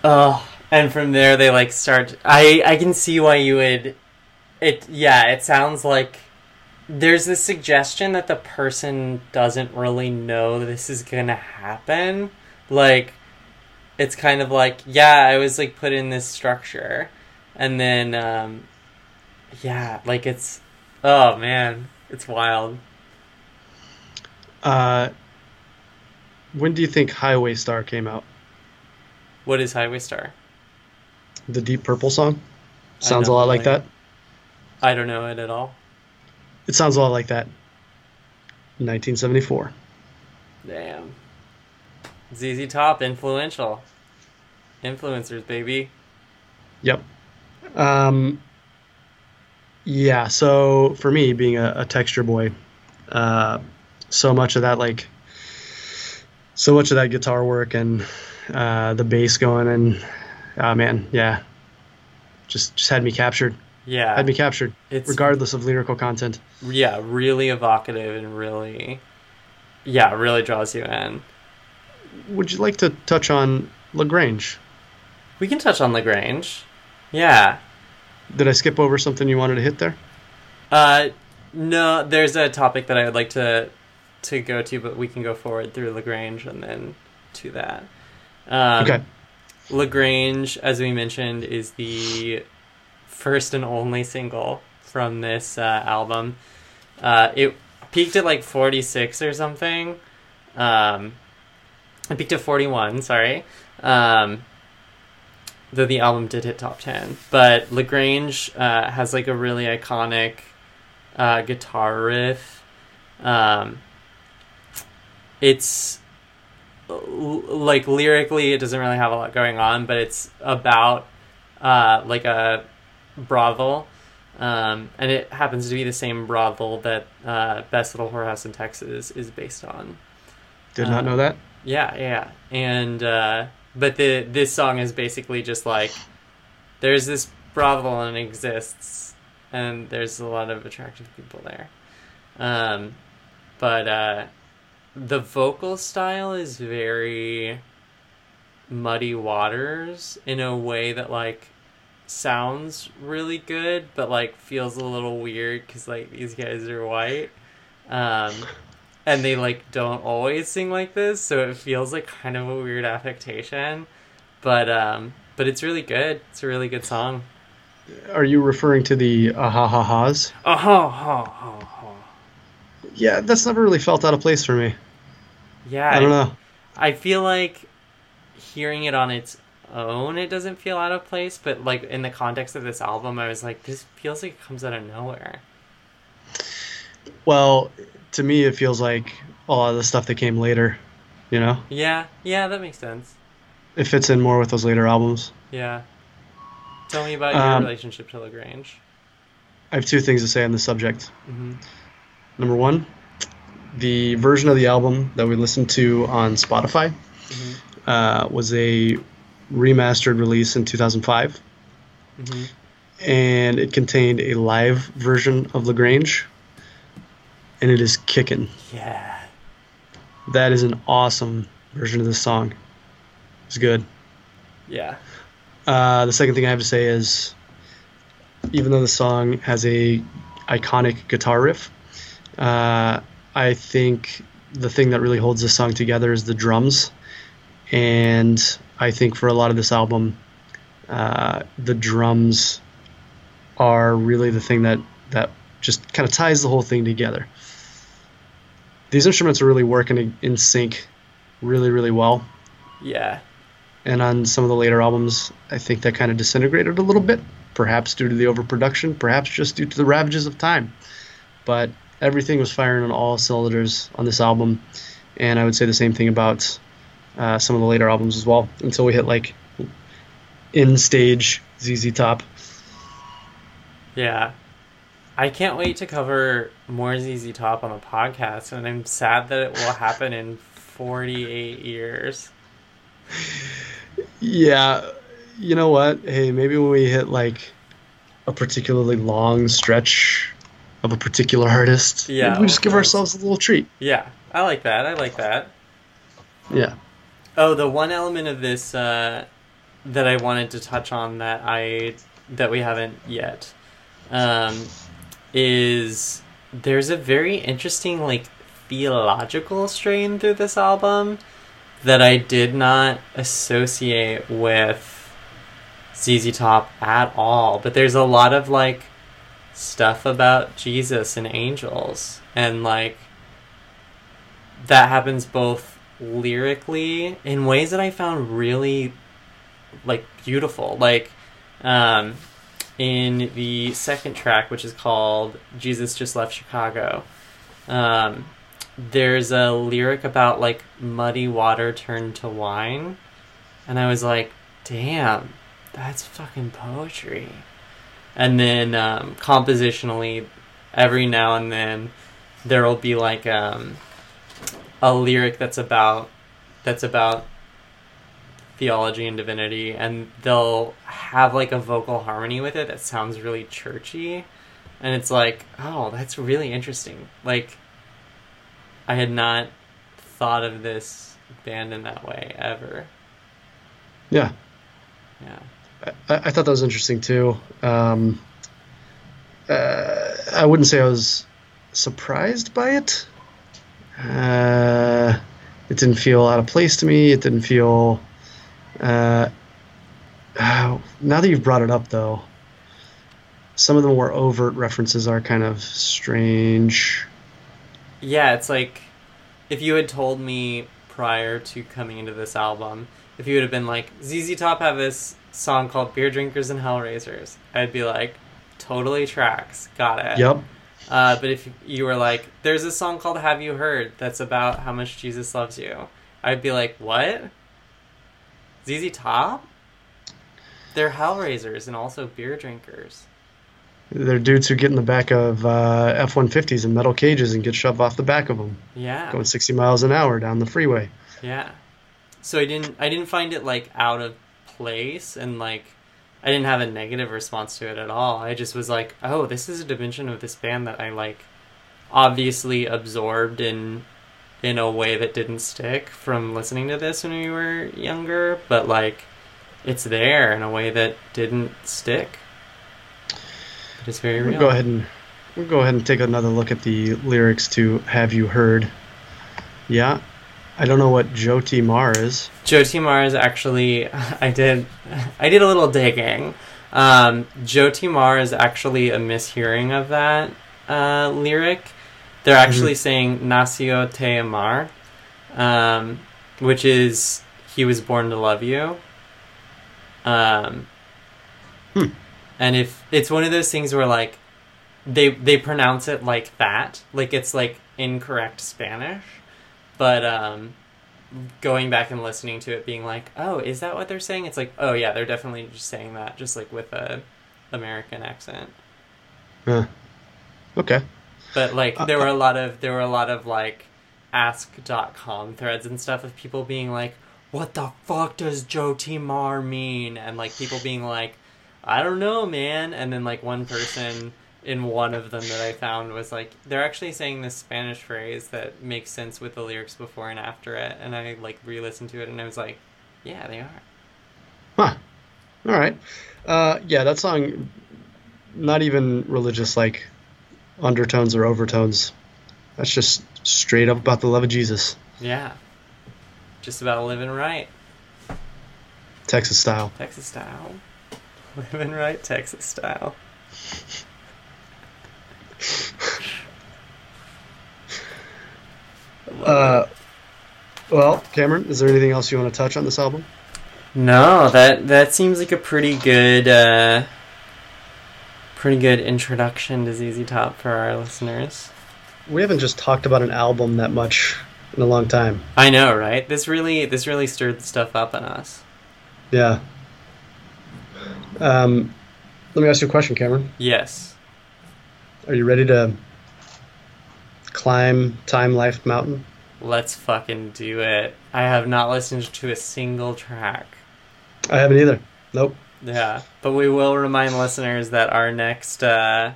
oh, and from there they like start. I I can see why you would. It yeah, it sounds like there's this suggestion that the person doesn't really know this is gonna happen. Like, it's kind of like yeah, I was like put in this structure, and then um, yeah, like it's oh man, it's wild. Uh, when do you think Highway Star came out? What is Highway Star? The Deep Purple song? Sounds a lot like like- that. I don't know it at all. It sounds a lot like that. 1974. Damn. ZZ Top, influential. Influencers, baby. Yep. Um, yeah, so for me, being a, a texture boy, uh, so much of that, like, so much of that guitar work and uh, the bass going, and oh man, yeah, just just had me captured. Yeah. Had me captured, it's regardless of lyrical content. yeah, really evocative and really yeah, really draws you in. Would you like to touch on La Grange? We can touch on La Grange. Yeah. Did I skip over something you wanted to hit there? Uh no, there's a topic that I would like to to go to, but we can go forward through La Grange and then to that. Um, okay. La Grange, as we mentioned, is the first and only single from this uh, album. Uh, it peaked at like 46 or something. Um, it peaked at 41, sorry. Um, though the album did hit top 10. But La Grange uh, has like a really iconic uh, guitar riff. Um, it's like lyrically it doesn't really have a lot going on but it's about uh, like a brothel um, and it happens to be the same brothel that uh, best little whorehouse in texas is based on Did not um, know that. yeah yeah and uh, but the this song is basically just like there's this brothel and it exists and there's a lot of attractive people there um, but uh, the vocal style is very muddy waters in a way that like sounds really good but like feels a little weird because like these guys are white. Um and they like don't always sing like this so it feels like kind of a weird affectation. But um but it's really good. It's a really good song. Are you referring to the ah ha ha ha's? oh ho ho ho ho Yeah, that's never really felt out of place for me. Yeah I don't know. I feel like hearing it on its own, it doesn't feel out of place, but like in the context of this album, I was like, this feels like it comes out of nowhere. Well, to me, it feels like a lot of the stuff that came later. You know, Yeah, yeah, that makes sense. it fits in more with those later albums. Yeah. Tell me about your Um, relationship to La Grange. I have two things to say on this subject. hmm Number one, the version of the album that we listened to on Spotify hmm uh, was a remastered release in 2005, hmm and it contained a live version of La Grange, and it is kicking. Yeah. That is an awesome version of this song. It's good. Yeah. Uh, the second thing I have to say is, even though the song has a iconic guitar riff, uh, I think the thing that really holds this song together is the drums, and I think for a lot of this album, uh, the drums are really the thing that that just kind of ties the whole thing together. These instruments are really working in- in sync, really really well Yeah. and on some of the later albums, I think that kind of disintegrated a little bit, perhaps due to the overproduction, perhaps just due to the ravages of time. But everything was firing on all cylinders on this album, and I would say the same thing about uh, some of the later albums as well, until we hit like in stage ZZ Top. Yeah. I can't wait to cover more ZZ Top on the podcast, and I'm sad that it will happen in 48 years. [LAUGHS] Yeah, you know what? Hey, maybe when we hit like a particularly long stretch of a particular artist, Yeah, maybe we just give ourselves a little treat. Yeah, I like that. I like that. Yeah. Oh, the one element of this uh, that I wanted to touch on that I that we haven't yet um, is there's a very interesting like theological strain through this album that I did not associate with ZZ Top at all. But there's a lot of like stuff about Jesus and angels and like that happens both lyrically in ways that I found really like beautiful. Like um in the second track which is called Jesus Just Left Chicago. Um there's a lyric about like muddy water turned to wine and I was like, "Damn, that's fucking poetry." And then um compositionally every now and then there'll be like um a lyric that's about that's about theology and divinity and they'll have like a vocal harmony with it that sounds really churchy. And it's like oh that's really interesting. Like i had not thought of this band in that way ever. Yeah, yeah I, I thought that was interesting too. Um, uh, I wouldn't say I was surprised by it. Uh, it didn't feel out of place to me. It didn't feel. Uh, uh, now that you've brought it up, though, some of the more overt references are kind of strange. Yeah, it's like if you had told me prior to coming into this album, if you would have been like, ZZ Top have this song called Beer Drinkers and Hellraisers, I'd be like, totally tracks, got it. Yep. Uh, but if you were like, there's a song called Have You Heard that's about how much Jesus loves you, I'd be like, what? ZZ Top? They're Hellraisers and also beer drinkers. They're dudes who get in the back of uh, F 150s and metal cages and get shoved off the back of them, Yeah. going 60 miles an hour down the freeway. Yeah. So I didn't I didn't find it like out of place and like I didn't have a negative response to it at all. I just was like, "Oh, this is a dimension of this band that I like obviously absorbed in in a way that didn't stick from listening to this when we were younger, but like it's there in a way that didn't stick. But it's very We'll real. go ahead and we'll go ahead and take another look at the lyrics to "Have You Heard." Yeah, I don't know what Joe T. Mar is. Joe T. Mars actually, [LAUGHS] I did, [LAUGHS] I did a little digging. Um, Joe T. Mar is actually a mishearing of that uh, lyric. They're actually saying "Nacio te amar," um, which is "He was born to love you." Um, Hmm. and if it's one of those things where like they they pronounce it like that, like it's like incorrect Spanish, but um, going back and listening to it being like oh is that what they're saying it's like oh yeah they're definitely just saying that just like with a american accent Huh. Okay. but like there were a lot of there were a lot of like ask.com threads and stuff of people being like what the fuck does joe t mar mean and like people being like i don't know man and then like one person in one of them that i found was like they're actually saying this spanish phrase that makes sense with the lyrics before and after it and i like re-listened to it and i was like yeah they are Huh. All right. Uh, yeah, that song, not even religious like undertones or overtones. That's just straight up about the love of Jesus, yeah just about living right Texas style. texas style [LAUGHS] living right texas style Uh, well, Cameron, is there anything else you want to touch on this album? No, that that seems like a pretty good uh pretty good introduction to ZZ Top for our listeners. We haven't just talked about an album that much in a long time. I know, right? This really this really stirred stuff up in us. Yeah. Um, let me ask you a question, Cameron. Yes. Are you ready to climb Time Life Mountain? Let's fucking do it. I have not listened to a single track. I haven't either. Nope. Yeah, but we will remind listeners that our next uh,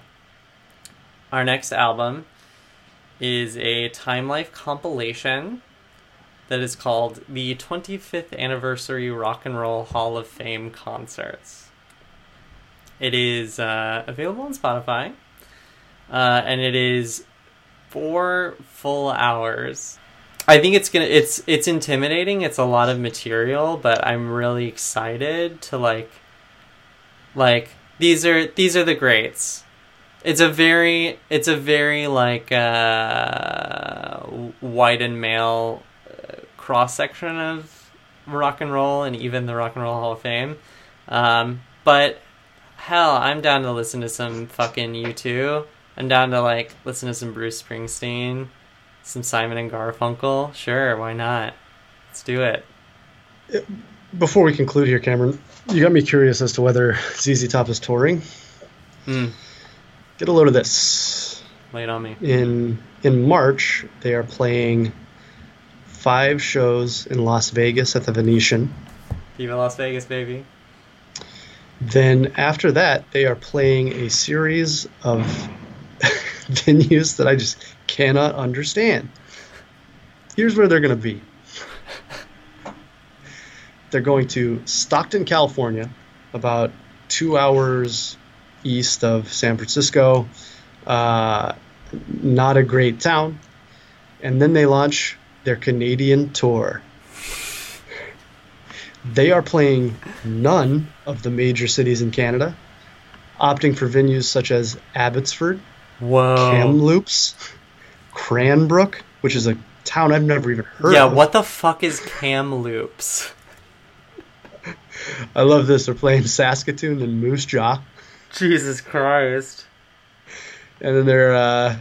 our next album is a Time Life compilation that is called the 25th Anniversary Rock and Roll Hall of Fame Concerts. It is uh, available on Spotify, uh, and it is four full hours. I think it's gonna it's it's intimidating. It's a lot of material, but I'm really excited to like like these are these are the greats. It's a very it's a very like uh, white and male uh, cross section of rock and roll and even the Rock and Roll Hall of Fame. Um, but hell, I'm down to listen to some fucking U2. I'm down to like listen to some Bruce Springsteen, some Simon and Garfunkel. Sure, why not? Let's do it. Before we conclude here, Cameron, you got me curious as to whether ZZ Top is touring. Hmm. Get a load of this. Lay it on me. In in March, they are playing five shows in Las Vegas at the Venetian. Viva Las Vegas, baby. Then after that, they are playing a series of [LAUGHS] venues that I just cannot understand. Here's where they're going to be. They're going to Stockton, California, about two hours east of San Francisco. Uh, not a great town. And then they launch their Canadian tour. They are playing none of the major cities in Canada, opting for venues such as Abbotsford, Whoa. Kamloops, Cranbrook, which is a town I've never even heard yeah, of. what the fuck is Kamloops? [LAUGHS] I love this. They're playing Saskatoon and Moose Jaw. Jesus Christ. And then they're, uh,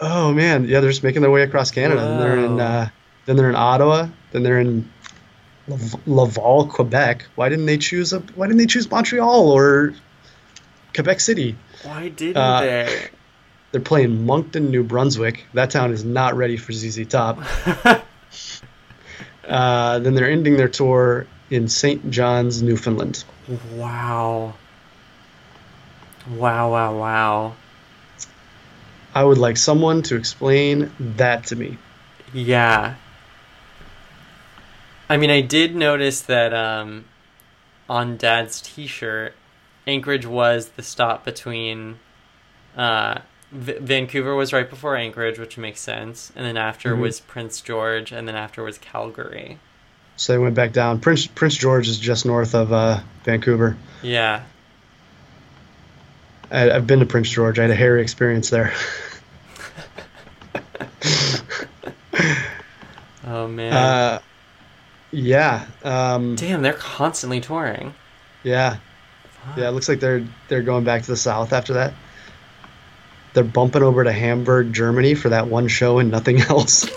oh man, yeah, they're just making their way across Canada. And they're in, uh, then they're in Ottawa. Then they're in Laval, Quebec. Why didn't they choose a? Why didn't they choose Montreal or Quebec City? Why didn't Uh, they? They're playing Moncton, New Brunswick. That town is not ready for ZZ Top. [LAUGHS] Uh, then they're ending their tour in St. John's, Newfoundland. wow. Wow, wow, wow. I would like someone to explain that to me. Yeah. I mean, I did notice that um, on Dad's T-shirt, Anchorage was the stop between. Uh, V- Vancouver was right before Anchorage, which makes sense, and then after Mhm. was Prince George, and then after was Calgary. So they went back down. Prince Prince George is just north of uh, Vancouver. Yeah. I, I've been to Prince George. I had a hairy experience there. [LAUGHS] Oh man. Uh, yeah, um, Damn, they're constantly touring. yeah, yeah. It looks like they're they're going back to the south after that. They're bumping over to Hamburg, Germany for that one show and nothing [LAUGHS] else.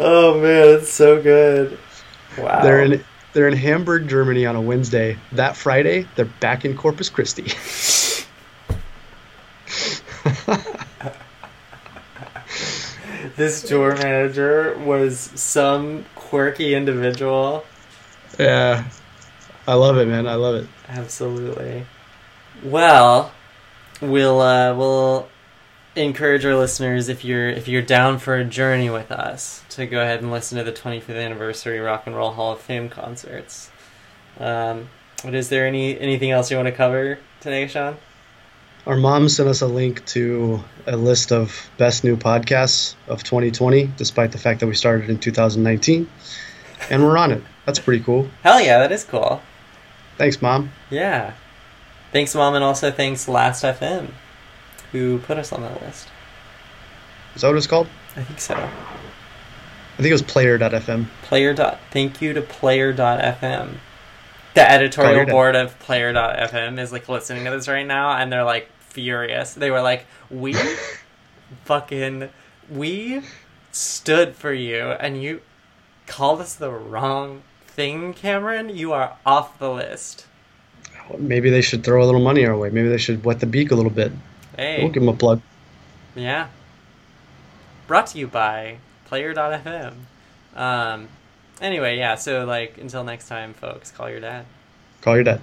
Oh man, it's so good. Wow. They're in they're in Hamburg, Germany on a Wednesday. That Friday, they're back in Corpus Christi. [LAUGHS] This tour manager was some quirky individual. yeah, I love it, man. I love it. Absolutely. Well, we'll uh, we'll encourage our listeners if you're if you're down for a journey with us to go ahead and listen to the 25th anniversary Rock and Roll Hall of Fame concerts. Um, but is there any anything else you want to cover today, Sean? Our mom sent us a link to a list of best new podcasts of 2020, despite the fact that we started in 2019, and we're on it. That's pretty cool. Hell yeah, that is cool. Thanks, mom. Yeah. Thanks, Mom, and also thanks Last FM, who put us on that list. Is that what it's called? I think so. I think it was Player.fm. Player dot. Thank you to Player.fm. The editorial Player board of Player.fm is like listening to this right now, and they're like furious. They were like, "We [LAUGHS] fucking we stood for you, and you called us the wrong thing, Cameron. You are off the list." Maybe they should throw a little money our way. Maybe they should wet the beak a little bit. Hey. We'll give them a plug. Yeah. Brought to you by Player.fm. Um, anyway, yeah, so like until next time, folks, call your dad. Call your dad.